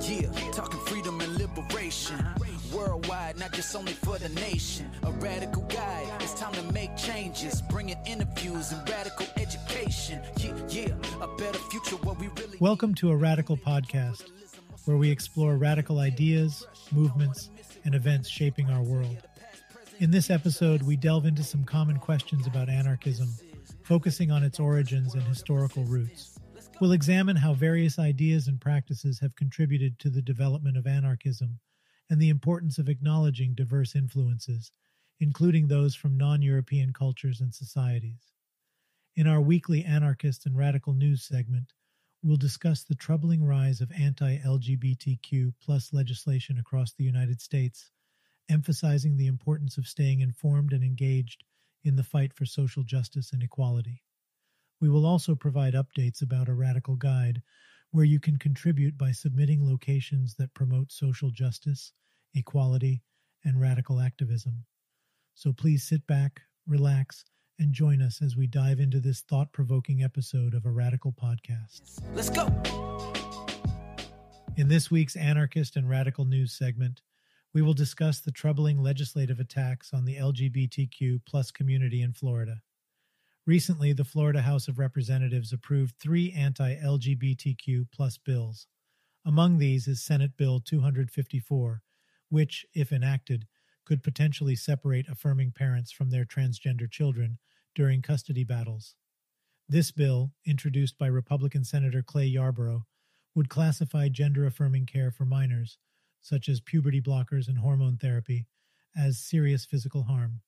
Yeah, talking freedom and liberation. Worldwide, not just only for the nation. A radical it's time to make changes. Bringing interviews and radical education. Yeah, yeah, a better future we really. Welcome to a Radical Podcast, where we explore radical ideas, movements, and events shaping our world. In this episode, we delve into some common questions about anarchism, focusing on its origins and historical roots. We'll examine how various ideas and practices have contributed to the development of anarchism and the importance of acknowledging diverse influences, including those from non European cultures and societies. In our weekly anarchist and radical news segment, we'll discuss the troubling rise of anti LGBTQ legislation across the United States emphasizing the importance of staying informed and engaged in the fight for social justice and equality. We will also provide updates about a radical guide where you can contribute by submitting locations that promote social justice, equality, and radical activism. So please sit back, relax, and join us as we dive into this thought provoking episode of a Radical Podcast. Let's go! In this week's Anarchist and Radical News segment, we will discuss the troubling legislative attacks on the LGBTQ plus community in Florida. Recently, the Florida House of Representatives approved three anti LGBTQ plus bills. Among these is Senate Bill 254, which, if enacted, could potentially separate affirming parents from their transgender children during custody battles. This bill, introduced by Republican Senator Clay Yarborough, would classify gender affirming care for minors such as puberty blockers and hormone therapy, as serious physical harm.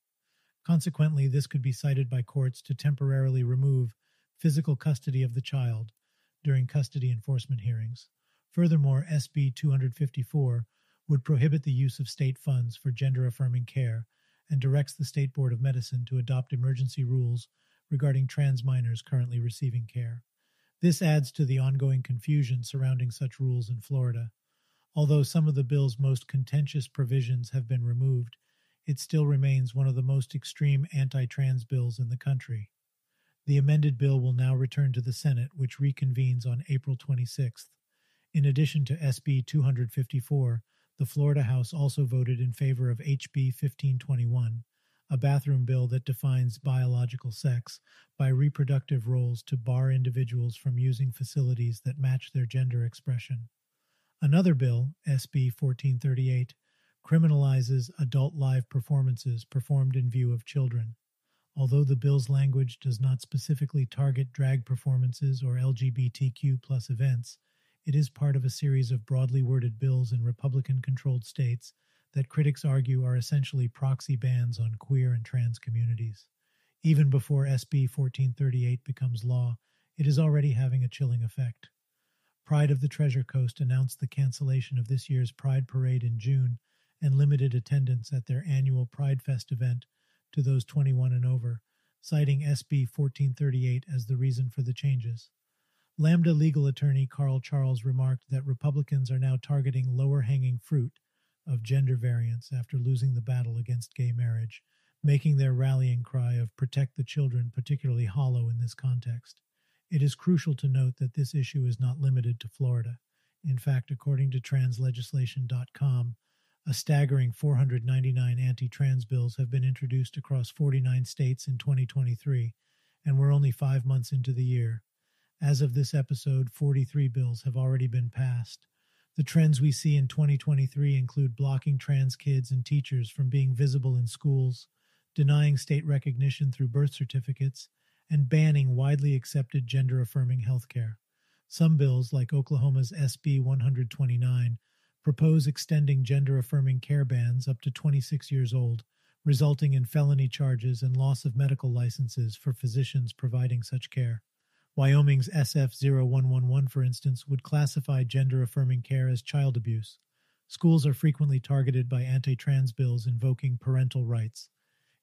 Consequently, this could be cited by courts to temporarily remove physical custody of the child during custody enforcement hearings. Furthermore, SB 254 would prohibit the use of state funds for gender affirming care and directs the State Board of Medicine to adopt emergency rules regarding trans minors currently receiving care. This adds to the ongoing confusion surrounding such rules in Florida. Although some of the bill's most contentious provisions have been removed, it still remains one of the most extreme anti trans bills in the country. The amended bill will now return to the Senate, which reconvenes on April 26th. In addition to SB 254, the Florida House also voted in favor of HB 1521, a bathroom bill that defines biological sex by reproductive roles to bar individuals from using facilities that match their gender expression. Another bill, SB 1438, criminalizes adult live performances performed in view of children. Although the bill's language does not specifically target drag performances or LGBTQ plus events, it is part of a series of broadly worded bills in Republican controlled states that critics argue are essentially proxy bans on queer and trans communities. Even before SB 1438 becomes law, it is already having a chilling effect. Pride of the Treasure Coast announced the cancellation of this year's Pride Parade in June and limited attendance at their annual Pride Fest event to those 21 and over, citing SB 1438 as the reason for the changes. Lambda legal attorney Carl Charles remarked that Republicans are now targeting lower hanging fruit of gender variance after losing the battle against gay marriage, making their rallying cry of protect the children particularly hollow in this context. It is crucial to note that this issue is not limited to Florida. In fact, according to translegislation.com, a staggering 499 anti trans bills have been introduced across 49 states in 2023, and we're only five months into the year. As of this episode, 43 bills have already been passed. The trends we see in 2023 include blocking trans kids and teachers from being visible in schools, denying state recognition through birth certificates, and banning widely accepted gender affirming healthcare. Some bills, like Oklahoma's SB 129, propose extending gender affirming care bans up to 26 years old, resulting in felony charges and loss of medical licenses for physicians providing such care. Wyoming's SF 0111, for instance, would classify gender affirming care as child abuse. Schools are frequently targeted by anti trans bills invoking parental rights.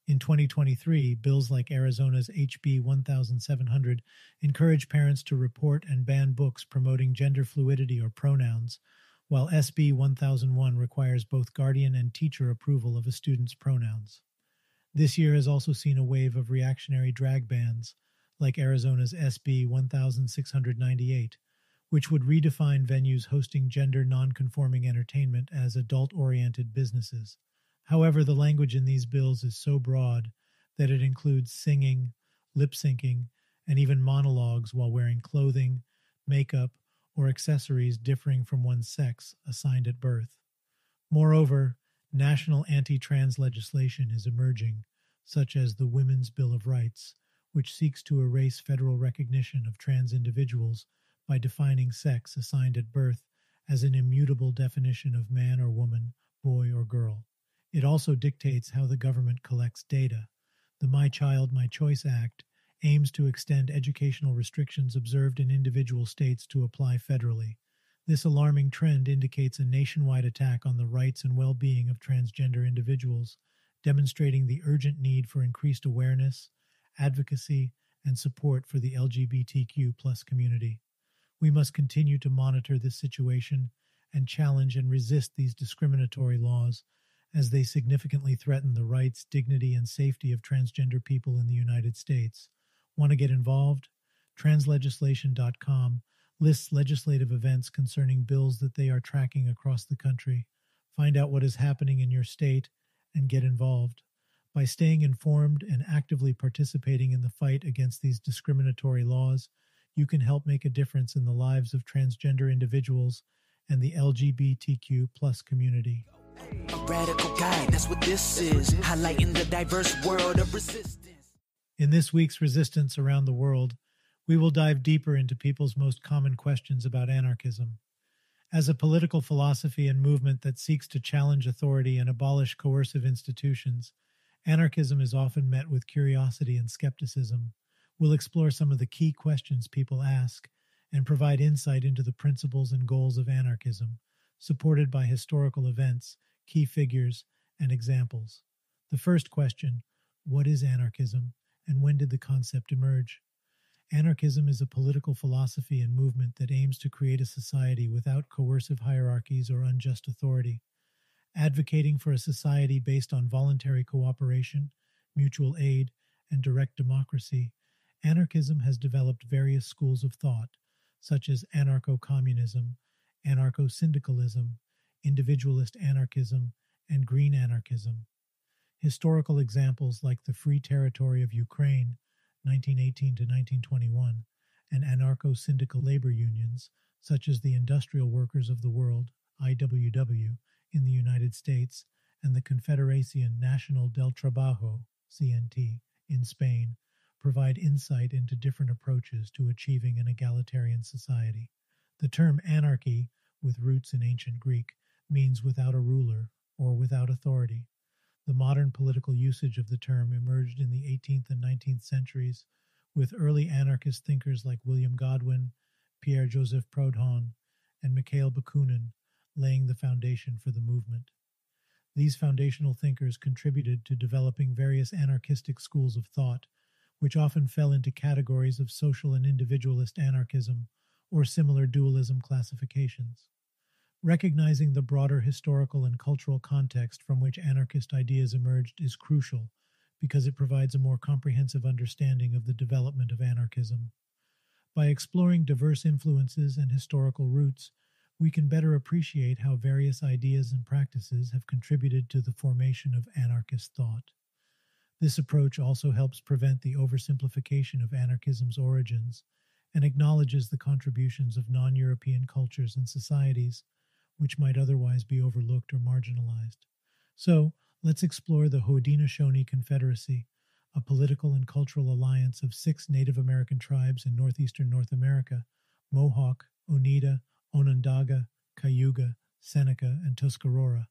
In 2023, bills like Arizona's HB 1700 encourage parents to report and ban books promoting gender fluidity or pronouns, while SB 1001 requires both guardian and teacher approval of a student's pronouns. This year has also seen a wave of reactionary drag bans, like Arizona's SB 1698, which would redefine venues hosting gender nonconforming entertainment as adult oriented businesses. However, the language in these bills is so broad that it includes singing, lip syncing, and even monologues while wearing clothing, makeup, or accessories differing from one's sex assigned at birth. Moreover, national anti trans legislation is emerging, such as the Women's Bill of Rights, which seeks to erase federal recognition of trans individuals by defining sex assigned at birth as an immutable definition of man or woman, boy or girl. It also dictates how the government collects data. The My Child, My Choice Act aims to extend educational restrictions observed in individual states to apply federally. This alarming trend indicates a nationwide attack on the rights and well being of transgender individuals, demonstrating the urgent need for increased awareness, advocacy, and support for the LGBTQ community. We must continue to monitor this situation and challenge and resist these discriminatory laws as they significantly threaten the rights, dignity, and safety of transgender people in the United States. Want to get involved? Translegislation.com lists legislative events concerning bills that they are tracking across the country. Find out what is happening in your state and get involved. By staying informed and actively participating in the fight against these discriminatory laws, you can help make a difference in the lives of transgender individuals and the LGBTQ plus community. A radical guide, that's what this is, highlighting the diverse world of resistance. In this week's Resistance Around the World, we will dive deeper into people's most common questions about anarchism. As a political philosophy and movement that seeks to challenge authority and abolish coercive institutions, anarchism is often met with curiosity and skepticism. We'll explore some of the key questions people ask and provide insight into the principles and goals of anarchism, supported by historical events, key figures, and examples. The first question What is anarchism, and when did the concept emerge? Anarchism is a political philosophy and movement that aims to create a society without coercive hierarchies or unjust authority. Advocating for a society based on voluntary cooperation, mutual aid, and direct democracy, anarchism has developed various schools of thought, such as anarcho communism, anarcho syndicalism, individualist anarchism, and green anarchism. Historical examples like the Free Territory of Ukraine 1918 to 1921, and anarcho syndical labor unions, such as the Industrial Workers of the World, IWW, in the United States, and the Confederación Nacional del Trabajo, CNT, in Spain, provide insight into different approaches to achieving an egalitarian society. The term anarchy, with roots in ancient Greek, means without a ruler or without authority. The modern political usage of the term emerged in the 18th and 19th centuries, with early anarchist thinkers like William Godwin, Pierre Joseph Proudhon, and Mikhail Bakunin laying the foundation for the movement. These foundational thinkers contributed to developing various anarchistic schools of thought, which often fell into categories of social and individualist anarchism or similar dualism classifications. Recognizing the broader historical and cultural context from which anarchist ideas emerged is crucial because it provides a more comprehensive understanding of the development of anarchism. By exploring diverse influences and historical roots, we can better appreciate how various ideas and practices have contributed to the formation of anarchist thought. This approach also helps prevent the oversimplification of anarchism's origins and acknowledges the contributions of non European cultures and societies which might otherwise be overlooked or marginalized. So, let's explore the Haudenosaunee Confederacy, a political and cultural alliance of six Native American tribes in northeastern North America Mohawk, Oneida, Onondaga, Cayuga, Seneca, and Tuscarora,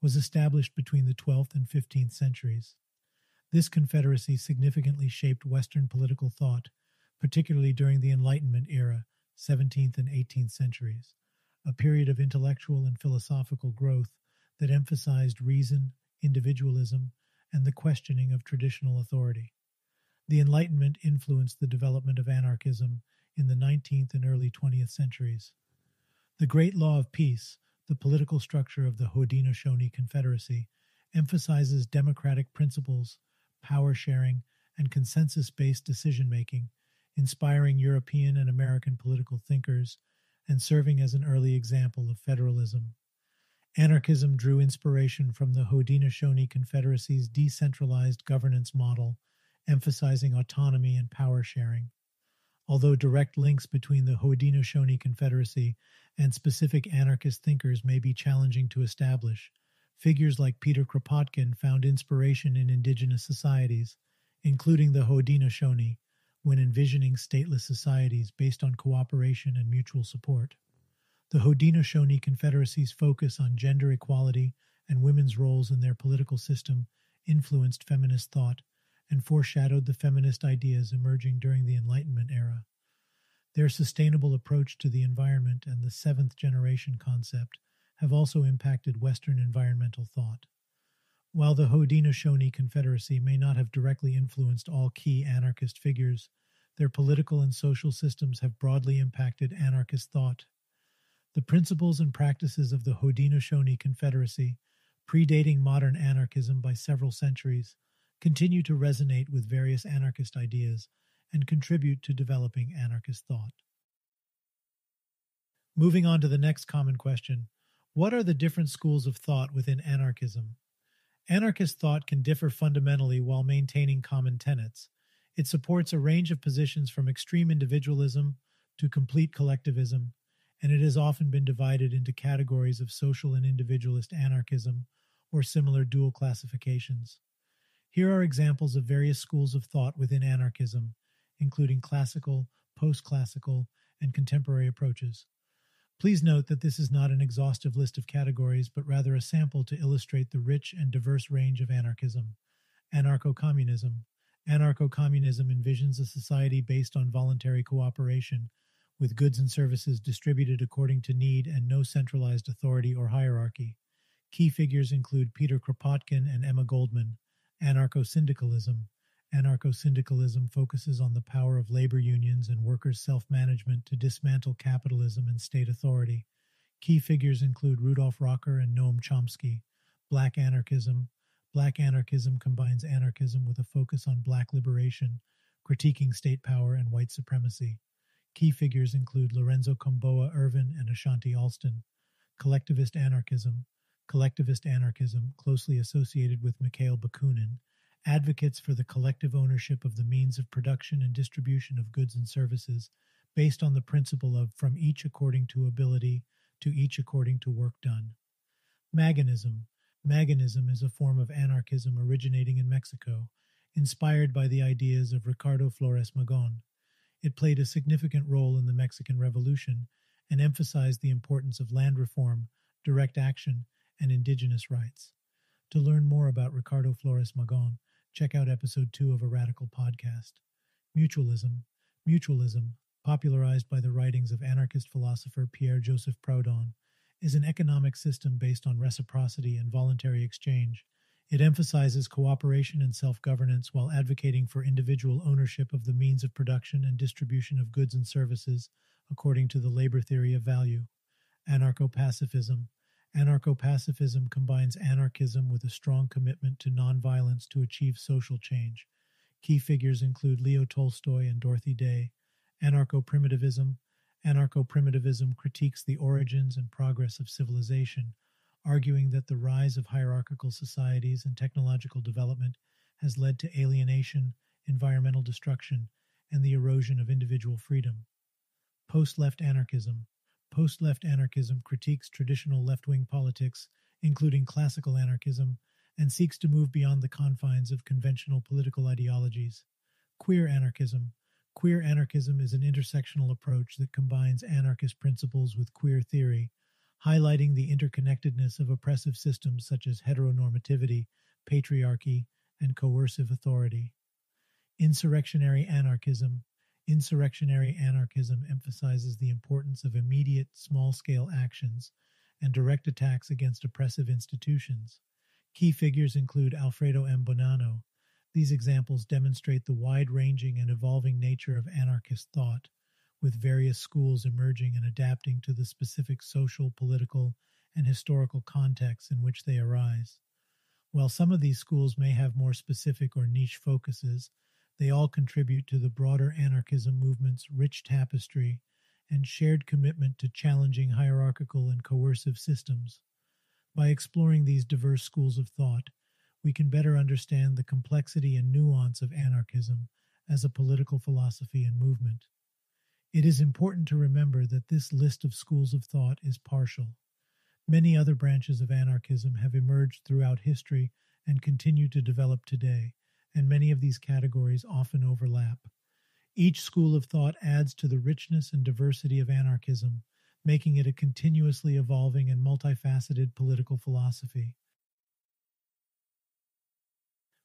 was established between the 12th and 15th centuries. This confederacy significantly shaped Western political thought, particularly during the Enlightenment era, 17th and 18th centuries a period of intellectual and philosophical growth that emphasized reason, individualism, and the questioning of traditional authority. The Enlightenment influenced the development of anarchism in the 19th and early 20th centuries. The Great Law of Peace, the political structure of the Haudenosaunee Confederacy, emphasizes democratic principles, power sharing, and consensus based decision making, inspiring European and American political thinkers and serving as an early example of federalism. Anarchism drew inspiration from the Haudenosaunee Confederacy's decentralized governance model, emphasizing autonomy and power sharing. Although direct links between the Haudenosaunee Confederacy and specific anarchist thinkers may be challenging to establish, figures like Peter Kropotkin found inspiration in indigenous societies, including the Haudenosaunee, when envisioning stateless societies based on cooperation and mutual support. The Haudenosaunee Confederacy's focus on gender equality and women's roles in their political system influenced feminist thought and foreshadowed the feminist ideas emerging during the Enlightenment era. Their sustainable approach to the environment and the seventh generation concept have also impacted Western environmental thought. While the Haudenosaunee Confederacy may not have directly influenced all key anarchist figures, their political and social systems have broadly impacted anarchist thought. The principles and practices of the Haudenosaunee Confederacy, predating modern anarchism by several centuries, continue to resonate with various anarchist ideas and contribute to developing anarchist thought. Moving on to the next common question What are the different schools of thought within anarchism? Anarchist thought can differ fundamentally while maintaining common tenets. It supports a range of positions from extreme individualism to complete collectivism, and it has often been divided into categories of social and individualist anarchism or similar dual classifications. Here are examples of various schools of thought within anarchism, including classical, post classical, and contemporary approaches. Please note that this is not an exhaustive list of categories, but rather a sample to illustrate the rich and diverse range of anarchism. Anarcho communism. Anarcho communism envisions a society based on voluntary cooperation, with goods and services distributed according to need and no centralized authority or hierarchy. Key figures include Peter Kropotkin and Emma Goldman. Anarcho syndicalism. Anarcho syndicalism focuses on the power of labor unions and workers' self management to dismantle capitalism and state authority. Key figures include Rudolf Rocker and Noam Chomsky. Black anarchism. Black anarchism combines anarchism with a focus on black liberation, critiquing state power and white supremacy. Key figures include Lorenzo Kom'boa Ervin and Ashanti Alston. Collectivist anarchism. Collectivist anarchism, closely associated with Mikhail Bakunin, advocates for the collective ownership of the means of production and distribution of goods and services based on the principle of from each according to ability to each according to work done. Magonism. Magonism is a form of anarchism originating in Mexico, inspired by the ideas of Ricardo Flores Magon. It played a significant role in the Mexican Revolution and emphasized the importance of land reform, direct action, and indigenous rights. To learn more about Ricardo Flores Magon, check out episode 2 of A Radical Podcast. Mutualism. Mutualism, popularized by the writings of anarchist philosopher Pierre Joseph Proudhon, is an economic system based on reciprocity and voluntary exchange. It emphasizes cooperation and self governance while advocating for individual ownership of the means of production and distribution of goods and services according to the labor theory of value. Anarcho pacifism Anarcho pacifism combines anarchism with a strong commitment to nonviolence to achieve social change. Key figures include Leo Tolstoy and Dorothy Day. Anarcho primitivism Anarcho primitivism critiques the origins and progress of civilization, arguing that the rise of hierarchical societies and technological development has led to alienation, environmental destruction, and the erosion of individual freedom. Post left anarchism Post left anarchism critiques traditional left wing politics, including classical anarchism, and seeks to move beyond the confines of conventional political ideologies. Queer anarchism. Queer anarchism is an intersectional approach that combines anarchist principles with queer theory, highlighting the interconnectedness of oppressive systems such as heteronormativity, patriarchy, and coercive authority. Insurrectionary anarchism Insurrectionary anarchism emphasizes the importance of immediate, small scale actions and direct attacks against oppressive institutions. Key figures include Alfredo M. Bonanno. These examples demonstrate the wide ranging and evolving nature of anarchist thought, with various schools emerging and adapting to the specific social, political, and historical contexts in which they arise. While some of these schools may have more specific or niche focuses, they all contribute to the broader anarchism movement's rich tapestry and shared commitment to challenging hierarchical and coercive systems. By exploring these diverse schools of thought, we can better understand the complexity and nuance of anarchism as a political philosophy and movement. It is important to remember that this list of schools of thought is partial. Many other branches of anarchism have emerged throughout history and continue to develop today, and many of these categories often overlap. Each school of thought adds to the richness and diversity of anarchism, making it a continuously evolving and multifaceted political philosophy.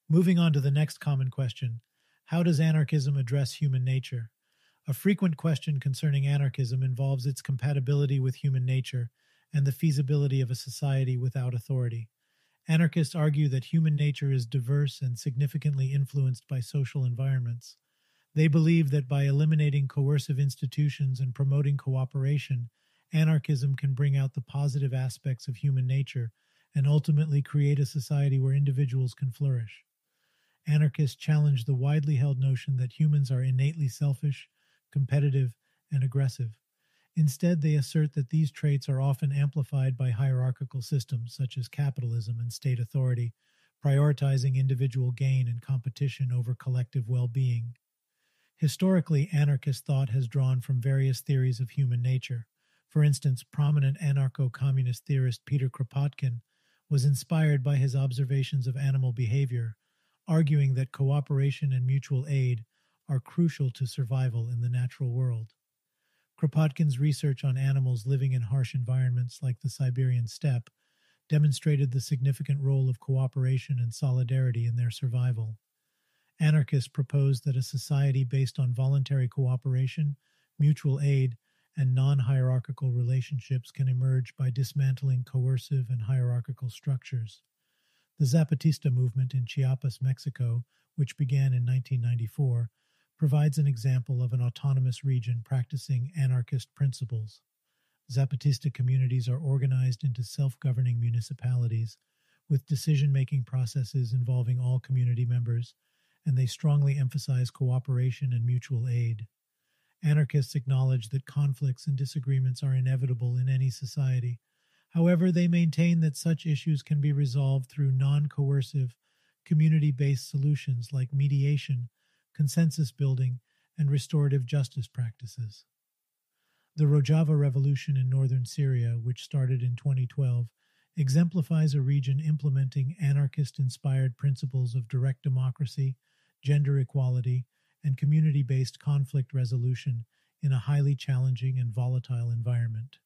Moving on to the next common question How does anarchism address human nature? A frequent question concerning anarchism involves its compatibility with human nature and the feasibility of a society without authority. Anarchists argue that human nature is diverse and significantly influenced by social environments. They believe that by eliminating coercive institutions and promoting cooperation, anarchism can bring out the positive aspects of human nature and ultimately create a society where individuals can flourish. Anarchists challenge the widely held notion that humans are innately selfish, competitive, and aggressive. Instead, they assert that these traits are often amplified by hierarchical systems such as capitalism and state authority, prioritizing individual gain and competition over collective well being. Historically, anarchist thought has drawn from various theories of human nature. For instance, prominent anarcho communist theorist Peter Kropotkin was inspired by his observations of animal behavior arguing that cooperation and mutual aid are crucial to survival in the natural world. Kropotkin's research on animals living in harsh environments like the Siberian steppe demonstrated the significant role of cooperation and solidarity in their survival. Anarchists proposed that a society based on voluntary cooperation, mutual aid, and non hierarchical relationships can emerge by dismantling coercive and hierarchical structures. The Zapatista movement in Chiapas, Mexico, which began in 1994, provides an example of an autonomous region practicing anarchist principles. Zapatista communities are organized into self governing municipalities with decision making processes involving all community members, and they strongly emphasize cooperation and mutual aid. Anarchists acknowledge that conflicts and disagreements are inevitable in any society However, they maintain that such issues can be resolved through non coercive, community based solutions like mediation, consensus building, and restorative justice practices. The Rojava Revolution in northern Syria, which started in 2012, exemplifies a region implementing anarchist inspired principles of direct democracy, gender equality, and community based conflict resolution in a highly challenging and volatile environment.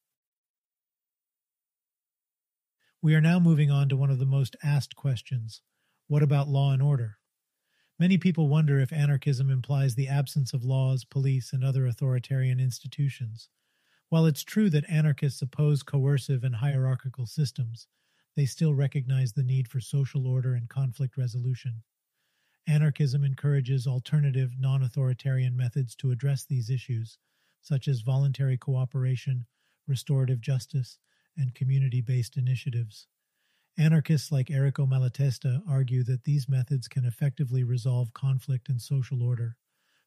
We are now moving on to one of the most asked questions What about law and order? Many people wonder if anarchism implies the absence of laws, police, and other authoritarian institutions. While it's true that anarchists oppose coercive and hierarchical systems, they still recognize the need for social order and conflict resolution. Anarchism encourages alternative, non authoritarian methods to address these issues, such as voluntary cooperation, restorative justice, and community based initiatives. Anarchists like Errico Malatesta argue that these methods can effectively resolve conflict and social order.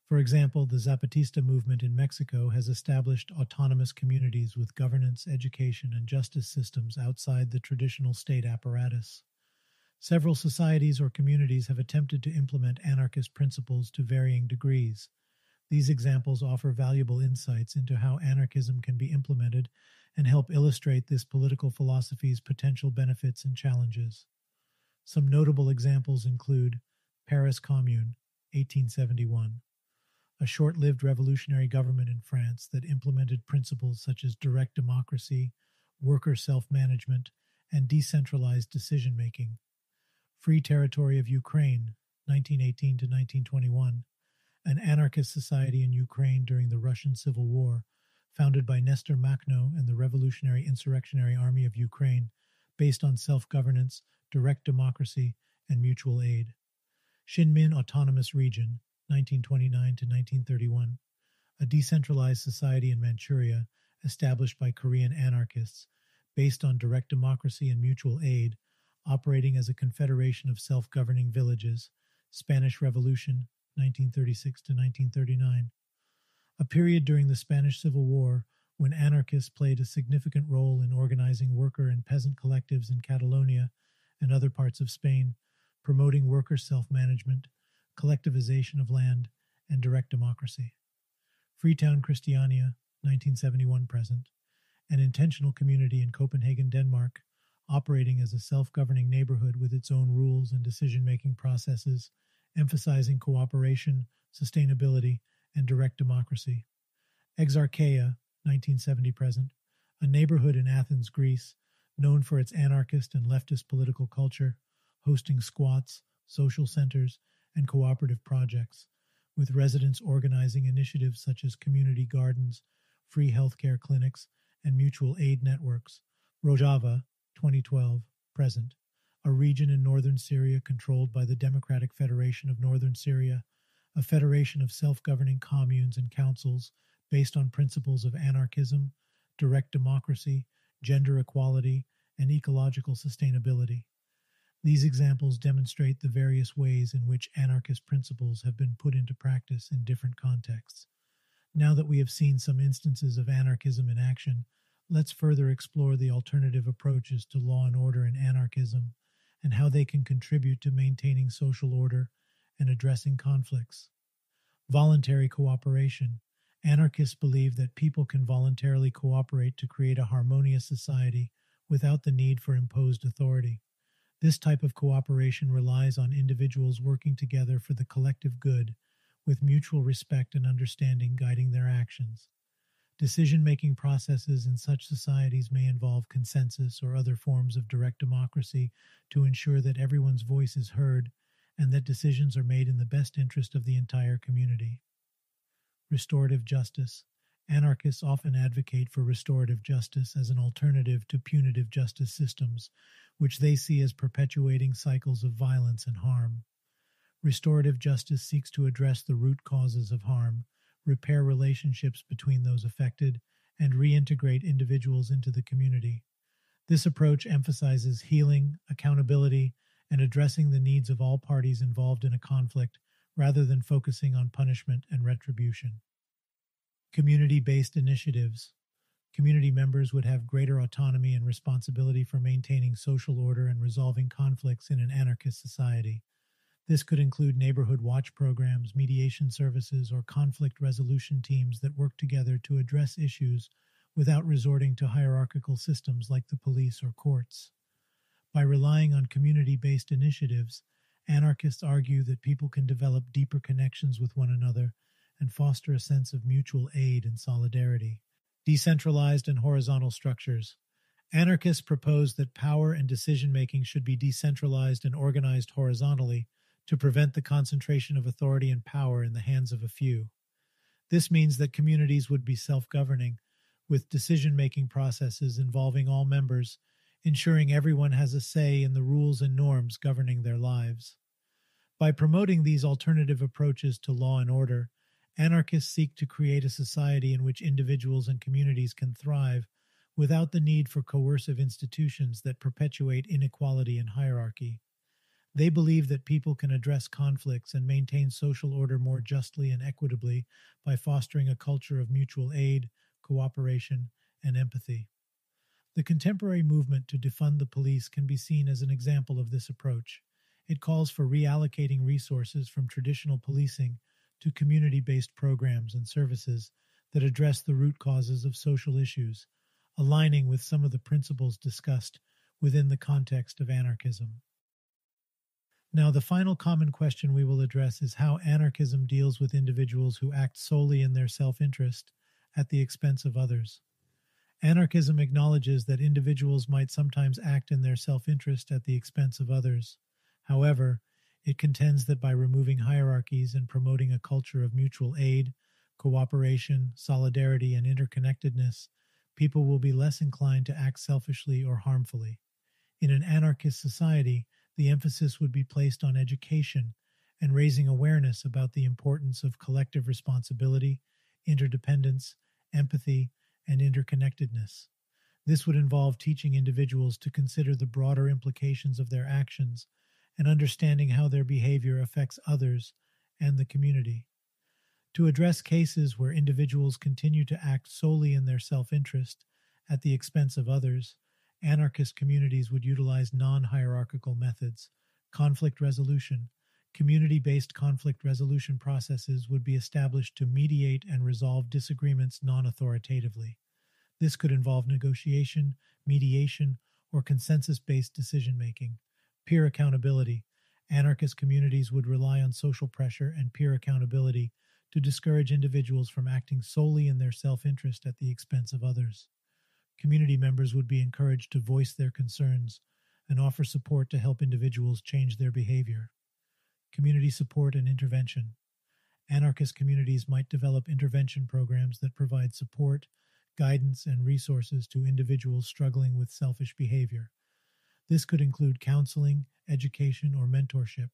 For example, the Zapatista movement in Mexico has established autonomous communities with governance, education, and justice systems outside the traditional state apparatus. Several societies or communities have attempted to implement anarchist principles to varying degrees. These examples offer valuable insights into how anarchism can be implemented and help illustrate this political philosophy's potential benefits and challenges. Some notable examples include Paris Commune, 1871, a short lived revolutionary government in France that implemented principles such as direct democracy, worker self management, and decentralized decision making. Free Territory of Ukraine, 1918 to 1921, an anarchist society in Ukraine during the Russian Civil War founded by Nestor Makhno and the Revolutionary Insurrectionary Army of Ukraine, based on self governance, direct democracy, and mutual aid. Shinmin Autonomous Region, 1929 to 1931, a decentralized society in Manchuria established by Korean anarchists, based on direct democracy and mutual aid, operating as a confederation of self governing villages, Spanish Revolution, 1936 to 1939 a period during the Spanish Civil War when anarchists played a significant role in organizing worker and peasant collectives in Catalonia and other parts of Spain, promoting worker self management, collectivization of land, and direct democracy. Freetown Christiania, 1971 present, an intentional community in Copenhagen, Denmark, operating as a self governing neighborhood with its own rules and decision making processes, emphasizing cooperation, sustainability, and direct democracy. Exarcheia, 1970 present, a neighborhood in Athens, Greece, known for its anarchist and leftist political culture, hosting squats, social centers, and cooperative projects, with residents organizing initiatives such as community gardens, free healthcare clinics, and mutual aid networks. Rojava, 2012, present, a region in northern Syria controlled by the Democratic Federation of Northern Syria, a federation of self governing communes and councils based on principles of anarchism, direct democracy, gender equality, and ecological sustainability. These examples demonstrate the various ways in which anarchist principles have been put into practice in different contexts. Now that we have seen some instances of anarchism in action, let's further explore the alternative approaches to law and order in anarchism and how they can contribute to maintaining social order and addressing conflicts. Voluntary cooperation Anarchists believe that people can voluntarily cooperate to create a harmonious society without the need for imposed authority. This type of cooperation relies on individuals working together for the collective good, with mutual respect and understanding guiding their actions. Decision making processes in such societies may involve consensus or other forms of direct democracy to ensure that everyone's voice is heard and that decisions are made in the best interest of the entire community restorative justice. Anarchists often advocate for restorative justice as an alternative to punitive justice systems, which they see as perpetuating cycles of violence and harm. Restorative justice seeks to address the root causes of harm, repair relationships between those affected, and reintegrate individuals into the community. This approach emphasizes healing, accountability, and addressing the needs of all parties involved in a conflict rather than focusing on punishment and retribution. Community based initiatives. Community members would have greater autonomy and responsibility for maintaining social order and resolving conflicts in an anarchist society. This could include neighborhood watch programs, mediation services, or conflict resolution teams that work together to address issues without resorting to hierarchical systems like the police or courts. By relying on community based initiatives, Anarchists argue that people can develop deeper connections with one another and foster a sense of mutual aid and solidarity. Decentralized and horizontal structures. Anarchists propose that power and decision making should be decentralized and organized horizontally to prevent the concentration of authority and power in the hands of a few. This means that communities would be self governing, with decision making processes involving all members, ensuring everyone has a say in the rules and norms governing their lives. By promoting these alternative approaches to law and order, anarchists seek to create a society in which individuals and communities can thrive without the need for coercive institutions that perpetuate inequality and hierarchy. They believe that people can address conflicts and maintain social order more justly and equitably by fostering a culture of mutual aid, cooperation, and empathy. The contemporary movement to defund the police can be seen as an example of this approach. It calls for reallocating resources from traditional policing to community based programs and services that address the root causes of social issues, aligning with some of the principles discussed within the context of anarchism. Now, the final common question we will address is how anarchism deals with individuals who act solely in their self interest at the expense of others. Anarchism acknowledges that individuals might sometimes act in their self interest at the expense of others. However, it contends that by removing hierarchies and promoting a culture of mutual aid, cooperation, solidarity, and interconnectedness, people will be less inclined to act selfishly or harmfully. In an anarchist society, the emphasis would be placed on education and raising awareness about the importance of collective responsibility, interdependence, empathy, and interconnectedness. This would involve teaching individuals to consider the broader implications of their actions and understanding how their behavior affects others and the community. To address cases where individuals continue to act solely in their self interest at the expense of others, anarchist communities would utilize non hierarchical methods, conflict resolution, community based conflict resolution processes would be established to mediate and resolve disagreements non authoritatively. This could involve negotiation, mediation, or consensus based decision making. Peer accountability. Anarchist communities would rely on social pressure and peer accountability to discourage individuals from acting solely in their self interest at the expense of others. Community members would be encouraged to voice their concerns and offer support to help individuals change their behavior community support and intervention. Anarchist communities might develop intervention programs that provide support, guidance, and resources to individuals struggling with selfish behavior. This could include counseling, education, or mentorship.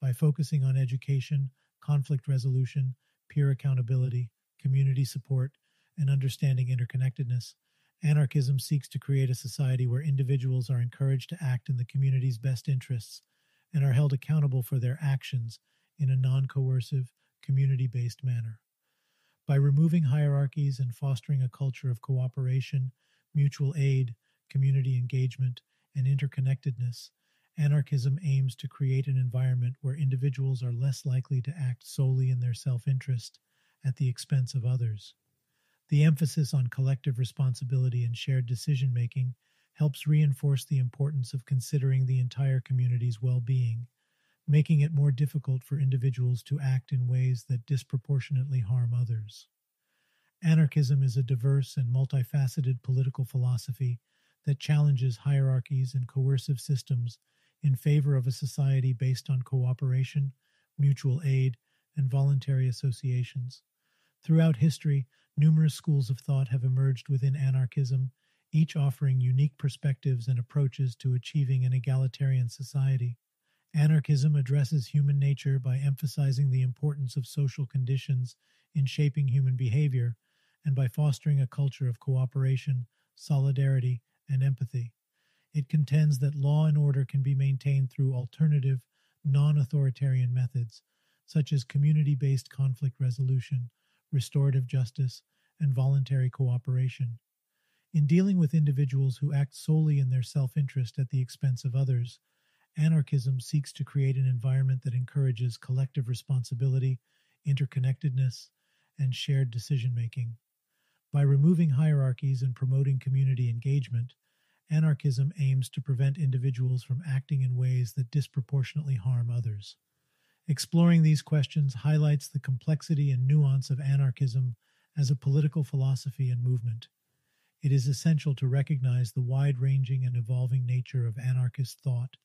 By focusing on education, conflict resolution, peer accountability, community support, and understanding interconnectedness, anarchism seeks to create a society where individuals are encouraged to act in the community's best interests and are held accountable for their actions in a non coercive, community based manner. By removing hierarchies and fostering a culture of cooperation, mutual aid, community engagement, and interconnectedness, anarchism aims to create an environment where individuals are less likely to act solely in their self interest at the expense of others. The emphasis on collective responsibility and shared decision making helps reinforce the importance of considering the entire community's well being, making it more difficult for individuals to act in ways that disproportionately harm others. Anarchism is a diverse and multifaceted political philosophy that challenges hierarchies and coercive systems in favor of a society based on cooperation, mutual aid, and voluntary associations. Throughout history, numerous schools of thought have emerged within anarchism each offering unique perspectives and approaches to achieving an egalitarian society. Anarchism addresses human nature by emphasizing the importance of social conditions in shaping human behavior and by fostering a culture of cooperation, solidarity, and empathy. It contends that law and order can be maintained through alternative, non authoritarian methods, such as community based conflict resolution, restorative justice, and voluntary cooperation. In dealing with individuals who act solely in their self interest at the expense of others, anarchism seeks to create an environment that encourages collective responsibility, interconnectedness, and shared decision making. By removing hierarchies and promoting community engagement, anarchism aims to prevent individuals from acting in ways that disproportionately harm others. Exploring these questions highlights the complexity and nuance of anarchism as a political philosophy and movement. It is essential to recognize the wide ranging and evolving nature of anarchist thought,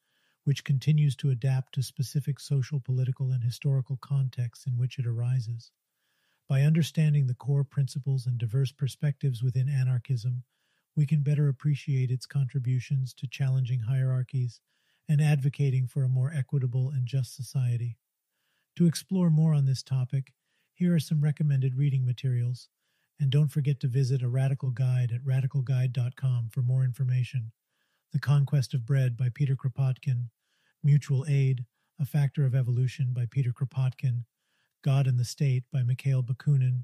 which continues to adapt to specific social, political, and historical contexts in which it arises. By understanding the core principles and diverse perspectives within anarchism, we can better appreciate its contributions to challenging hierarchies and advocating for a more equitable and just society. To explore more on this topic, here are some recommended reading materials. And don't forget to visit a radical guide at radicalguide.com for more information. The Conquest of Bread by Peter Kropotkin, Mutual Aid, A Factor of Evolution by Peter Kropotkin, God and the State by Mikhail Bakunin,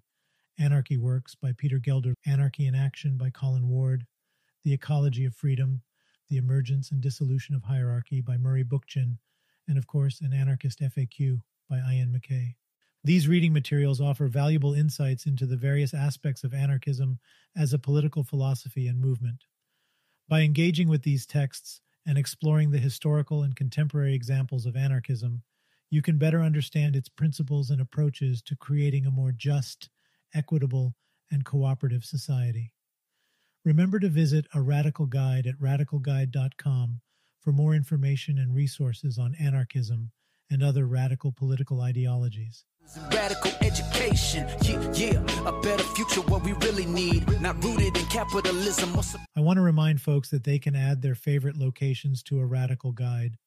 Anarchy Works by Peter Gelder, Anarchy in Action by Colin Ward, The Ecology of Freedom, The Emergence and Dissolution of Hierarchy by Murray Bookchin, and of course, An Anarchist FAQ by Iain McKay. These reading materials offer valuable insights into the various aspects of anarchism as a political philosophy and movement. By engaging with these texts and exploring the historical and contemporary examples of anarchism, you can better understand its principles and approaches to creating a more just, equitable, and cooperative society. Remember to visit a radical guide at radicalguide.com for more information and resources on anarchism and other radical political ideologies. Radical education, yeah, yeah, a better future, what we really need, not rooted in capitalism. I want to remind folks that they can add their favorite locations to a radical guide.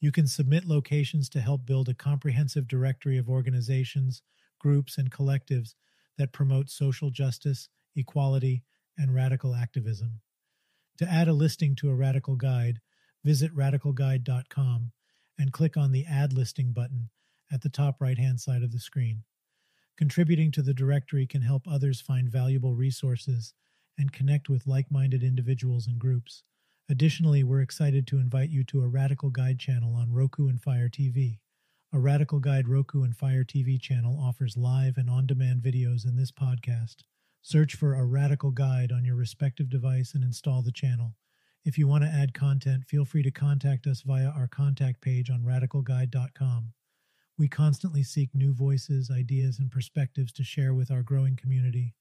You can submit locations to help build a comprehensive directory of organizations, groups, and collectives that promote social justice, equality, and radical activism. To add a listing to a radical guide, visit radicalguide.com and click on the Add Listing button at the top right hand side of the screen. Contributing to the directory can help others find valuable resources and connect with like minded individuals and groups. Additionally, we're excited to invite you to a Radical Guide channel on Roku and Fire TV. A Radical Guide Roku and Fire TV channel offers live and on demand videos in this podcast. Search for a Radical Guide on your respective device and install the channel. If you want to add content, feel free to contact us via our contact page on radicalguide.com. We constantly seek new voices, ideas, and perspectives to share with our growing community.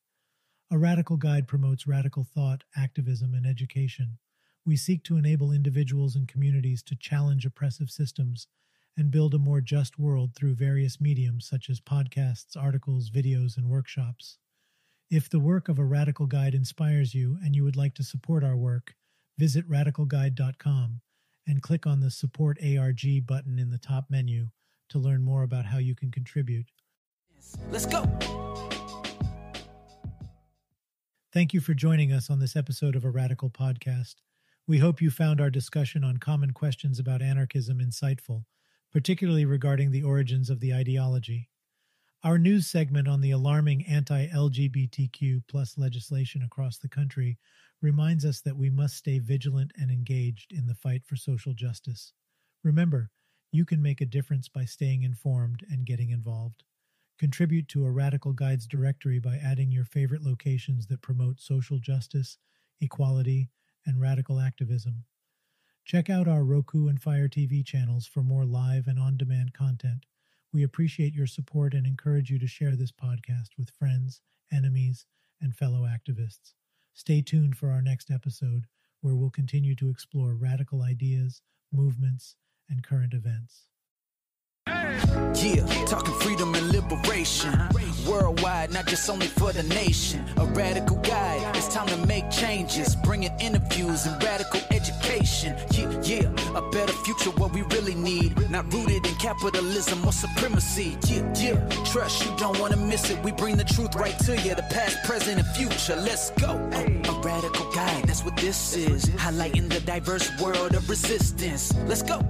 A Radical Guide promotes radical thought, activism, and education. We seek to enable individuals and communities to challenge oppressive systems and build a more just world through various mediums such as podcasts, articles, videos, and workshops. If the work of a Radical Guide inspires you and you would like to support our work, visit radicalguide.com and click on the Support ARG button in the top menu to learn more about how you can contribute. Let's go. Thank you for joining us on this episode of a Radical Podcast. We hope you found our discussion on common questions about anarchism insightful, particularly regarding the origins of the ideology. Our news segment on the alarming anti LGBTQ plus legislation across the country reminds us that we must stay vigilant and engaged in the fight for social justice. Remember, you can make a difference by staying informed and getting involved. Contribute to a Radical Guides directory by adding your favorite locations that promote social justice, equality, and radical activism. Check out our Roku and Fire TV channels for more live and on demand content. We appreciate your support and encourage you to share this podcast with friends, enemies, and fellow activists. Stay tuned for our next episode, where we'll continue to explore radical ideas, movements, and current events. Yeah, talking freedom and liberation. Worldwide, not just only for the nation. A radical guide, it's time to make changes. Bringing interviews and radical education. Yeah, yeah, a better future, what we really need. Not rooted in capitalism or supremacy. Yeah, yeah, trust you don't want to miss it. We bring the truth right to you, the past, present, and future. Let's go. A, a radical guide, that's what this is. Highlighting the diverse world of resistance. Let's go.